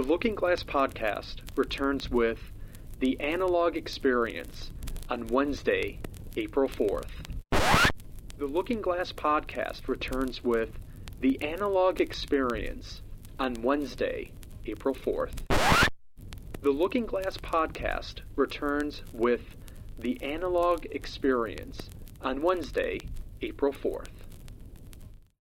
The Looking Glass podcast returns with The Analog Experience on Wednesday, April 4th. The Looking Glass podcast returns with The Analog Experience on Wednesday, April 4th. The Looking Glass podcast returns with The Analog Experience on Wednesday, April 4th.